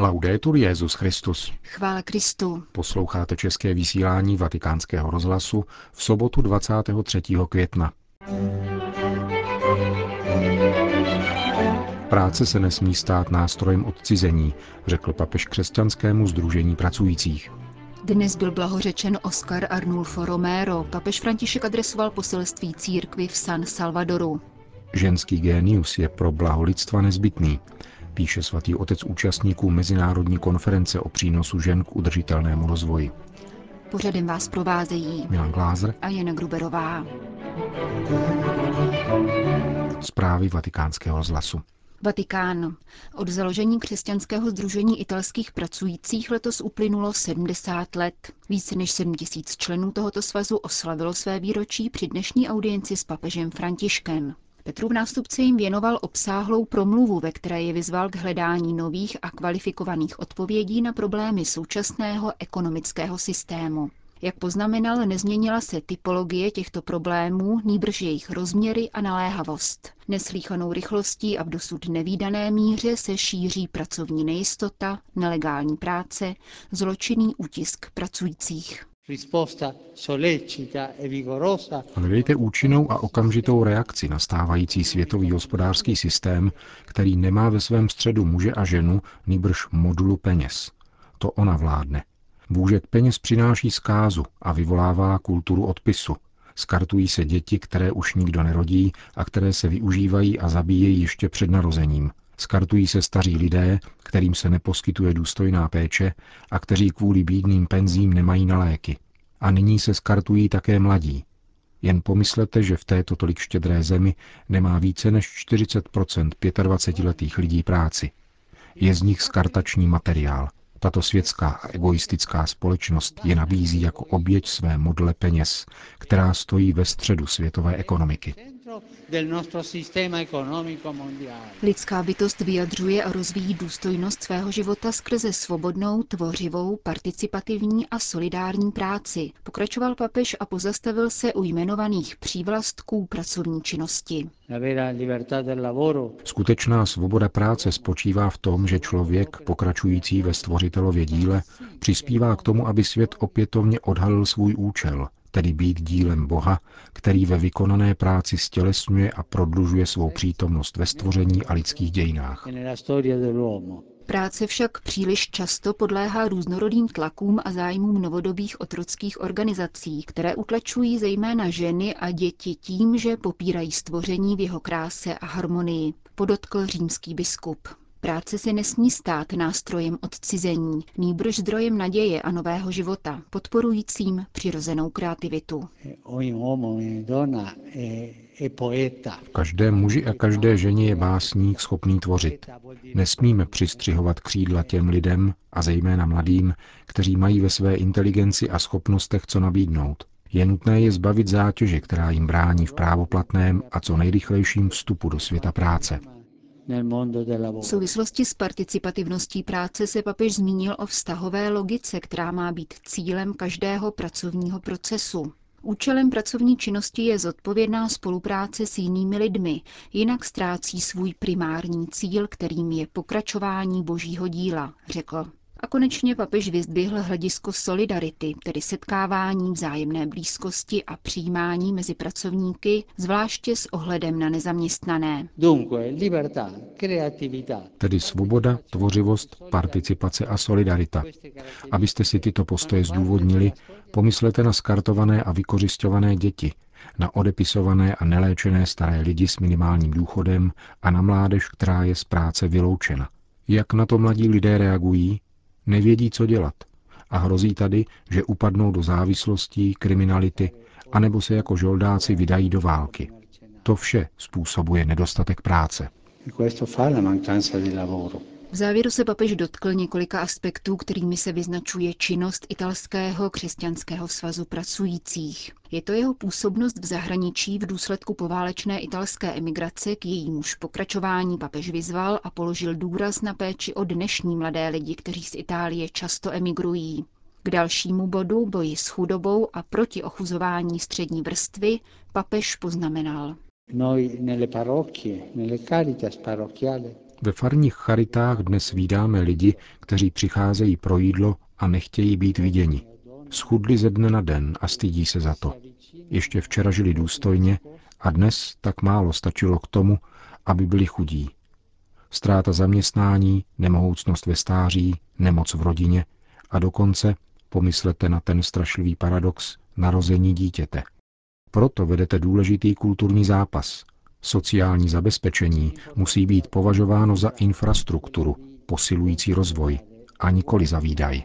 Laudetur Jezus Christus. Chvála Kristu. Posloucháte české vysílání Vatikánského rozhlasu v sobotu 23. května. Práce se nesmí stát nástrojem odcizení, řekl papež křesťanskému združení pracujících. Dnes byl blahořečen Oscar Arnulfo Romero. Papež František adresoval poselství církvi v San Salvadoru. Ženský génius je pro blaho lidstva nezbytný, píše svatý otec účastníků Mezinárodní konference o přínosu žen k udržitelnému rozvoji. Pořadem vás provázejí Milan Glázer a Jana Gruberová. Zprávy vatikánského rozhlasu. Vatikán. Od založení křesťanského združení italských pracujících letos uplynulo 70 let. Více než 7 tisíc členů tohoto svazu oslavilo své výročí při dnešní audienci s papežem Františkem. Petrův nástupce jim věnoval obsáhlou promluvu, ve které je vyzval k hledání nových a kvalifikovaných odpovědí na problémy současného ekonomického systému. Jak poznamenal, nezměnila se typologie těchto problémů, nýbrž jejich rozměry a naléhavost. Neslíchanou rychlostí a v dosud nevýdané míře se šíří pracovní nejistota, nelegální práce, zločinný útisk pracujících. Hledejte účinnou a okamžitou reakci na stávající světový hospodářský systém, který nemá ve svém středu muže a ženu, nýbrž modulu peněz. To ona vládne. Bůžek peněz přináší zkázu a vyvolává kulturu odpisu. Skartují se děti, které už nikdo nerodí a které se využívají a zabíjejí ještě před narozením. Skartují se staří lidé, kterým se neposkytuje důstojná péče a kteří kvůli bídným penzím nemají na léky. A nyní se skartují také mladí. Jen pomyslete, že v této tolik štědré zemi nemá více než 40% 25-letých lidí práci. Je z nich skartační materiál. Tato světská a egoistická společnost je nabízí jako oběť své modle peněz, která stojí ve středu světové ekonomiky. Lidská bytost vyjadřuje a rozvíjí důstojnost svého života skrze svobodnou, tvořivou, participativní a solidární práci. Pokračoval papež a pozastavil se u jmenovaných přívlastků pracovní činnosti. Skutečná svoboda práce spočívá v tom, že člověk, pokračující ve stvořitelově díle, přispívá k tomu, aby svět opětovně odhalil svůj účel, tedy být dílem Boha, který ve vykonané práci stělesňuje a prodlužuje svou přítomnost ve stvoření a lidských dějinách. Práce však příliš často podléhá různorodým tlakům a zájmům novodobých otrockých organizací, které utlačují zejména ženy a děti tím, že popírají stvoření v jeho kráse a harmonii, podotkl římský biskup. Práce se nesmí stát nástrojem odcizení, nýbrž zdrojem naděje a nového života, podporujícím přirozenou kreativitu. V každém muži a každé ženě je básník schopný tvořit. Nesmíme přistřihovat křídla těm lidem, a zejména mladým, kteří mají ve své inteligenci a schopnostech co nabídnout. Je nutné je zbavit zátěže, která jim brání v právoplatném a co nejrychlejším vstupu do světa práce. V souvislosti s participativností práce se papež zmínil o vztahové logice, která má být cílem každého pracovního procesu. Účelem pracovní činnosti je zodpovědná spolupráce s jinými lidmi, jinak ztrácí svůj primární cíl, kterým je pokračování božího díla, řekl. A konečně papež vyzdvihl hledisko solidarity, tedy setkávání vzájemné blízkosti a přijímání mezi pracovníky, zvláště s ohledem na nezaměstnané. Tedy svoboda, tvořivost, participace a solidarita. Abyste si tyto postoje zdůvodnili, pomyslete na skartované a vykořišťované děti, na odepisované a neléčené staré lidi s minimálním důchodem a na mládež, která je z práce vyloučena. Jak na to mladí lidé reagují? Nevědí, co dělat. A hrozí tady, že upadnou do závislostí, kriminality, anebo se jako žoldáci vydají do války. To vše způsobuje nedostatek práce. V závěru se papež dotkl několika aspektů, kterými se vyznačuje činnost italského křesťanského svazu pracujících. Je to jeho působnost v zahraničí v důsledku poválečné italské emigrace, k jejímuž pokračování papež vyzval a položil důraz na péči o dnešní mladé lidi, kteří z Itálie často emigrují. K dalšímu bodu, boji s chudobou a proti ochuzování střední vrstvy, papež poznamenal. Ve farních charitách dnes vídáme lidi, kteří přicházejí pro jídlo a nechtějí být viděni. Schudli ze dne na den a stydí se za to. Ještě včera žili důstojně a dnes tak málo stačilo k tomu, aby byli chudí. Ztráta zaměstnání, nemohoucnost ve stáří, nemoc v rodině a dokonce, pomyslete na ten strašlivý paradox, narození dítěte. Proto vedete důležitý kulturní zápas. Sociální zabezpečení musí být považováno za infrastrukturu, posilující rozvoj, a nikoli za výdaj.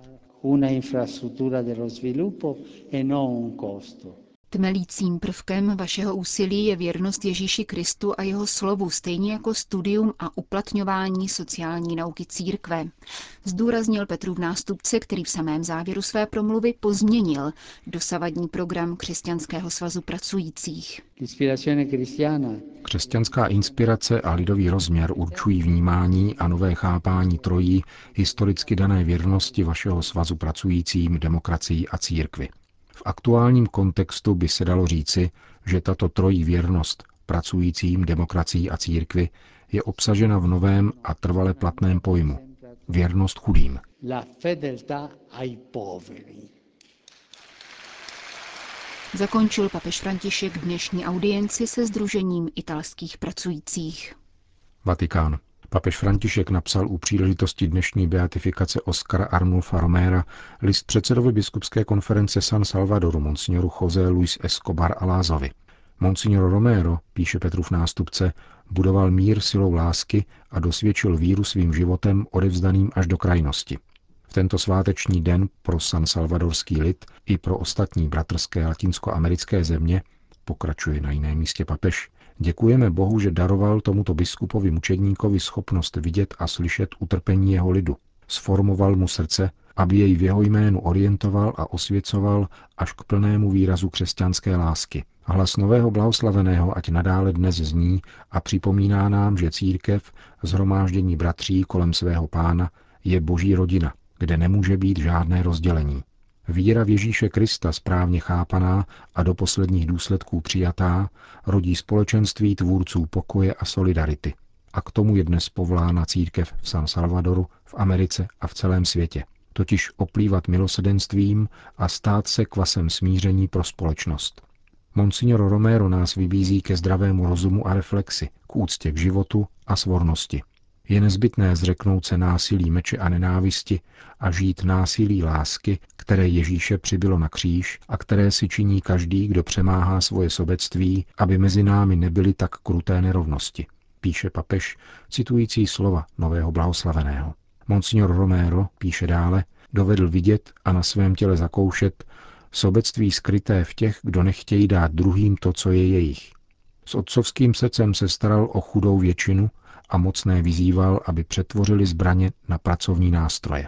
Tmelícím prvkem vašeho úsilí je věrnost Ježíši Kristu a jeho slovu, stejně jako studium a uplatňování sociální nauky církve. Zdůraznil Petrův nástupce, který v samém závěru své promluvy pozměnil dosavadní program Křesťanského svazu pracujících. Křesťanská inspirace a lidový rozměr určují vnímání a nové chápání trojí historicky dané věrnosti vašeho svazu pracujícím, demokracii a církvi. V aktuálním kontextu by se dalo říci, že tato trojí věrnost pracujícím, demokracií a církvi je obsažena v novém a trvale platném pojmu věrnost chudým. Zakončil papež František dnešní audienci se Združením italských pracujících. Vatikán. Papež František napsal u příležitosti dnešní beatifikace Oscara Arnulfa Romera list předsedovi biskupské konference San Salvadoru monsignoru José Luis Escobar Alázovi. Monsignor Romero, píše Petrův nástupce, budoval mír silou lásky a dosvědčil víru svým životem odevzdaným až do krajnosti. V tento sváteční den pro San Salvadorský lid i pro ostatní bratrské latinskoamerické země, pokračuje na jiném místě papež, Děkujeme Bohu, že daroval tomuto biskupovi mučedníkovi schopnost vidět a slyšet utrpení jeho lidu. Sformoval mu srdce, aby jej v jeho jménu orientoval a osvěcoval až k plnému výrazu křesťanské lásky. Hlas nového blahoslaveného ať nadále dnes zní a připomíná nám, že církev, zhromáždění bratří kolem svého pána, je boží rodina, kde nemůže být žádné rozdělení. Víra v Ježíše Krista správně chápaná a do posledních důsledků přijatá rodí společenství tvůrců pokoje a solidarity. A k tomu je dnes povolána církev v San Salvadoru, v Americe a v celém světě. Totiž oplývat milosedenstvím a stát se kvasem smíření pro společnost. Monsignor Romero nás vybízí ke zdravému rozumu a reflexi, k úctě k životu a svornosti. Je nezbytné zřeknout se násilí meče a nenávisti a žít násilí lásky, které Ježíše přibylo na kříž a které si činí každý, kdo přemáhá svoje sobectví, aby mezi námi nebyly tak kruté nerovnosti, píše papež, citující slova nového blahoslaveného. Monsignor Romero, píše dále, dovedl vidět a na svém těle zakoušet sobectví skryté v těch, kdo nechtějí dát druhým to, co je jejich. S otcovským srdcem se staral o chudou většinu a mocné vyzýval, aby přetvořili zbraně na pracovní nástroje.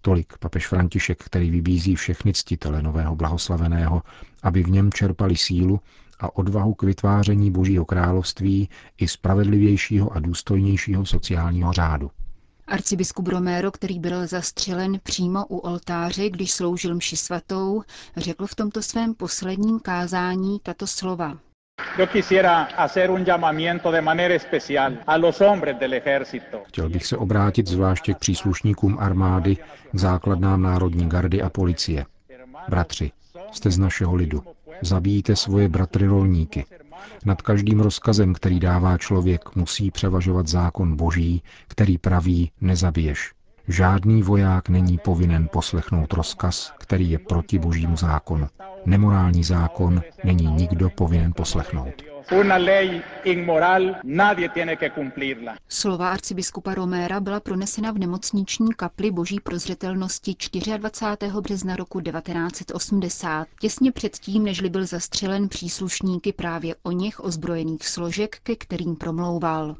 Tolik papež František, který vybízí všechny ctitele nového blahoslaveného, aby v něm čerpali sílu a odvahu k vytváření Božího království i spravedlivějšího a důstojnějšího sociálního řádu. Arcibiskup Romero, který byl zastřelen přímo u oltáře, když sloužil mši svatou, řekl v tomto svém posledním kázání tato slova. Chtěl bych se obrátit zvláště k příslušníkům armády, k základnám Národní gardy a policie. Bratři, jste z našeho lidu. Zabijte svoje bratry rolníky. Nad každým rozkazem, který dává člověk, musí převažovat zákon boží, který praví nezabiješ. Žádný voják není povinen poslechnout rozkaz, který je proti božímu zákonu. Nemorální zákon není nikdo povinen poslechnout. Slova arcibiskupa Roméra byla pronesena v nemocniční kapli boží prozřetelnosti 24. března roku 1980, těsně předtím, nežli byl zastřelen příslušníky právě o něch ozbrojených složek, ke kterým promlouval.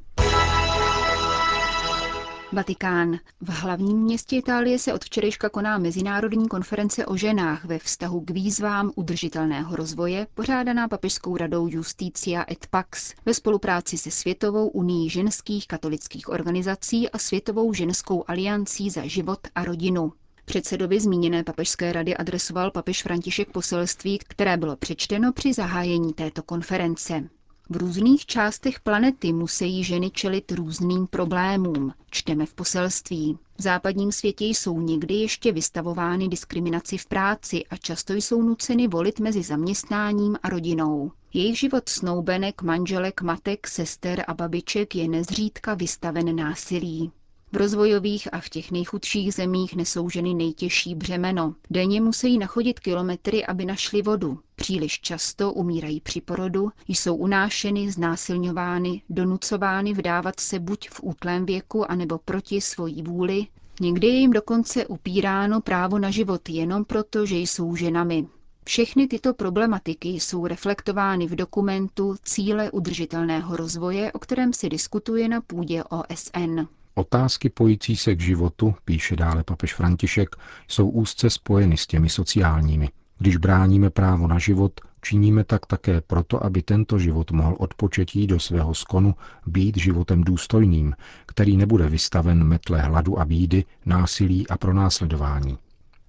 Vatikán. V hlavním městě Itálie se od včerejška koná Mezinárodní konference o ženách ve vztahu k výzvám udržitelného rozvoje, pořádaná Papežskou radou Justícia et Pax ve spolupráci se Světovou unii ženských katolických organizací a Světovou ženskou aliancí za život a rodinu. Předsedovi zmíněné papežské rady adresoval papež František poselství, které bylo přečteno při zahájení této konference. V různých částech planety musí ženy čelit různým problémům, čteme v poselství. V západním světě jsou někdy ještě vystavovány diskriminaci v práci a často jsou nuceny volit mezi zaměstnáním a rodinou. Jejich život snoubenek, manželek, matek, sester a babiček je nezřídka vystaven násilí. V rozvojových a v těch nejchudších zemích nesou ženy nejtěžší břemeno. Denně musí nachodit kilometry, aby našli vodu. Příliš často umírají při porodu, jsou unášeny, znásilňovány, donucovány vdávat se buď v útlém věku, anebo proti svojí vůli. Někdy je jim dokonce upíráno právo na život jenom proto, že jsou ženami. Všechny tyto problematiky jsou reflektovány v dokumentu Cíle udržitelného rozvoje, o kterém se diskutuje na půdě OSN. Otázky pojící se k životu, píše dále papež František, jsou úzce spojeny s těmi sociálními. Když bráníme právo na život, činíme tak také proto, aby tento život mohl odpočetí do svého skonu být životem důstojným, který nebude vystaven metle hladu a bídy, násilí a pronásledování.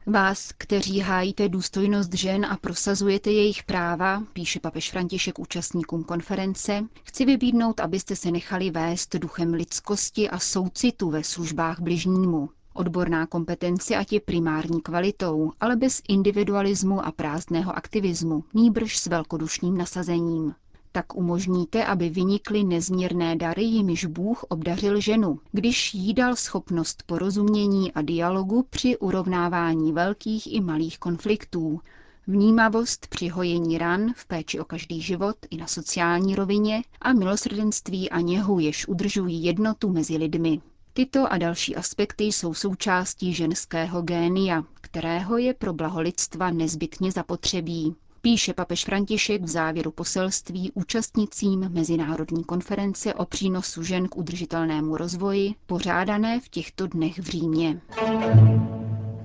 Vás, kteří hájíte důstojnost žen a prosazujete jejich práva, píše papež František účastníkům konference, chci vybídnout, abyste se nechali vést duchem lidskosti a soucitu ve službách bližnímu. Odborná kompetence ať je primární kvalitou, ale bez individualismu a prázdného aktivismu, nýbrž s velkodušným nasazením tak umožníte, aby vynikly nezměrné dary, jimiž Bůh obdařil ženu, když jí dal schopnost porozumění a dialogu při urovnávání velkých i malých konfliktů, vnímavost při hojení ran v péči o každý život i na sociální rovině a milosrdenství a něhu, jež udržují jednotu mezi lidmi. Tyto a další aspekty jsou součástí ženského génia, kterého je pro blaho lidstva nezbytně zapotřebí píše papež František v závěru poselství účastnicím Mezinárodní konference o přínosu žen k udržitelnému rozvoji, pořádané v těchto dnech v Římě.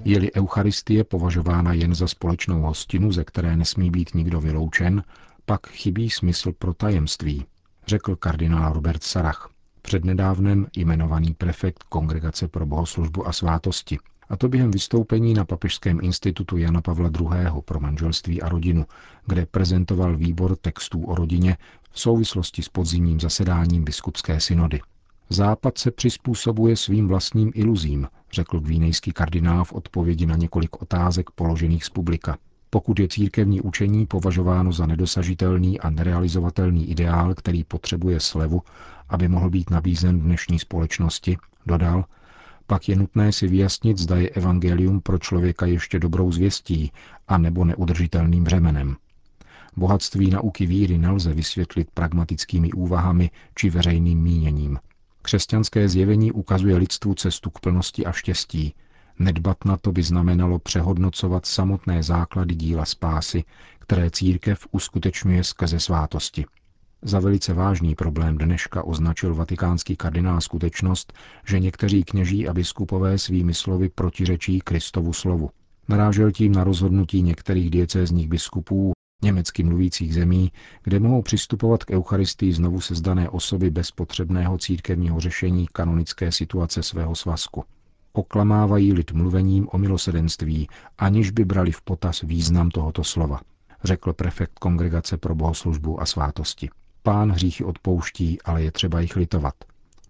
Je-li Eucharistie považována jen za společnou hostinu, ze které nesmí být nikdo vyloučen, pak chybí smysl pro tajemství, řekl kardinál Robert Sarach, přednedávnem jmenovaný prefekt Kongregace pro bohoslužbu a svátosti, a to během vystoupení na Papežském institutu Jana Pavla II. pro manželství a rodinu, kde prezentoval výbor textů o rodině v souvislosti s podzimním zasedáním biskupské synody. Západ se přizpůsobuje svým vlastním iluzím, řekl gvínejský kardinál v odpovědi na několik otázek položených z publika. Pokud je církevní učení považováno za nedosažitelný a nerealizovatelný ideál, který potřebuje slevu, aby mohl být nabízen dnešní společnosti, dodal, pak je nutné si vyjasnit, zda je evangelium pro člověka ještě dobrou zvěstí a nebo neudržitelným břemenem. Bohatství nauky víry nelze vysvětlit pragmatickými úvahami či veřejným míněním. Křesťanské zjevení ukazuje lidstvu cestu k plnosti a štěstí. Nedbat na to by znamenalo přehodnocovat samotné základy díla spásy, které církev uskutečňuje skrze svátosti. Za velice vážný problém dneška označil vatikánský kardinál skutečnost, že někteří kněží a biskupové svými slovy protiřečí Kristovu slovu. Narážel tím na rozhodnutí některých diecézních biskupů německy mluvících zemí, kde mohou přistupovat k Eucharistii znovu sezdané osoby bez potřebného církevního řešení kanonické situace svého svazku. Oklamávají lid mluvením o milosedenství, aniž by brali v potaz význam tohoto slova, řekl prefekt Kongregace pro bohoslužbu a svátosti. Pán hříchy odpouští, ale je třeba jich litovat,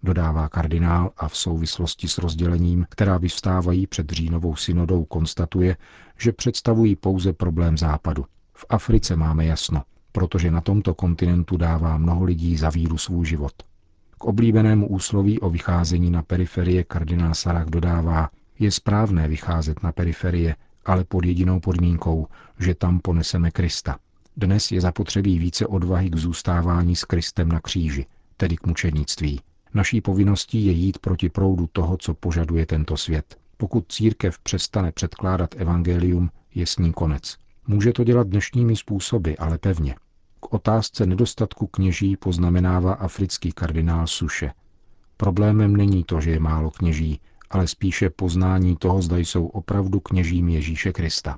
dodává kardinál a v souvislosti s rozdělením, která vyvstávají před říjnovou synodou, konstatuje, že představují pouze problém západu. V Africe máme jasno, protože na tomto kontinentu dává mnoho lidí za víru svůj život. K oblíbenému úsloví o vycházení na periferie kardinál Sarah dodává, je správné vycházet na periferie, ale pod jedinou podmínkou, že tam poneseme Krista – dnes je zapotřebí více odvahy k zůstávání s Kristem na kříži, tedy k mučednictví. Naší povinností je jít proti proudu toho, co požaduje tento svět. Pokud církev přestane předkládat evangelium, je s ním konec. Může to dělat dnešními způsoby, ale pevně. K otázce nedostatku kněží poznamenává africký kardinál Suše. Problémem není to, že je málo kněží, ale spíše poznání toho, zda jsou opravdu kněžím Ježíše Krista.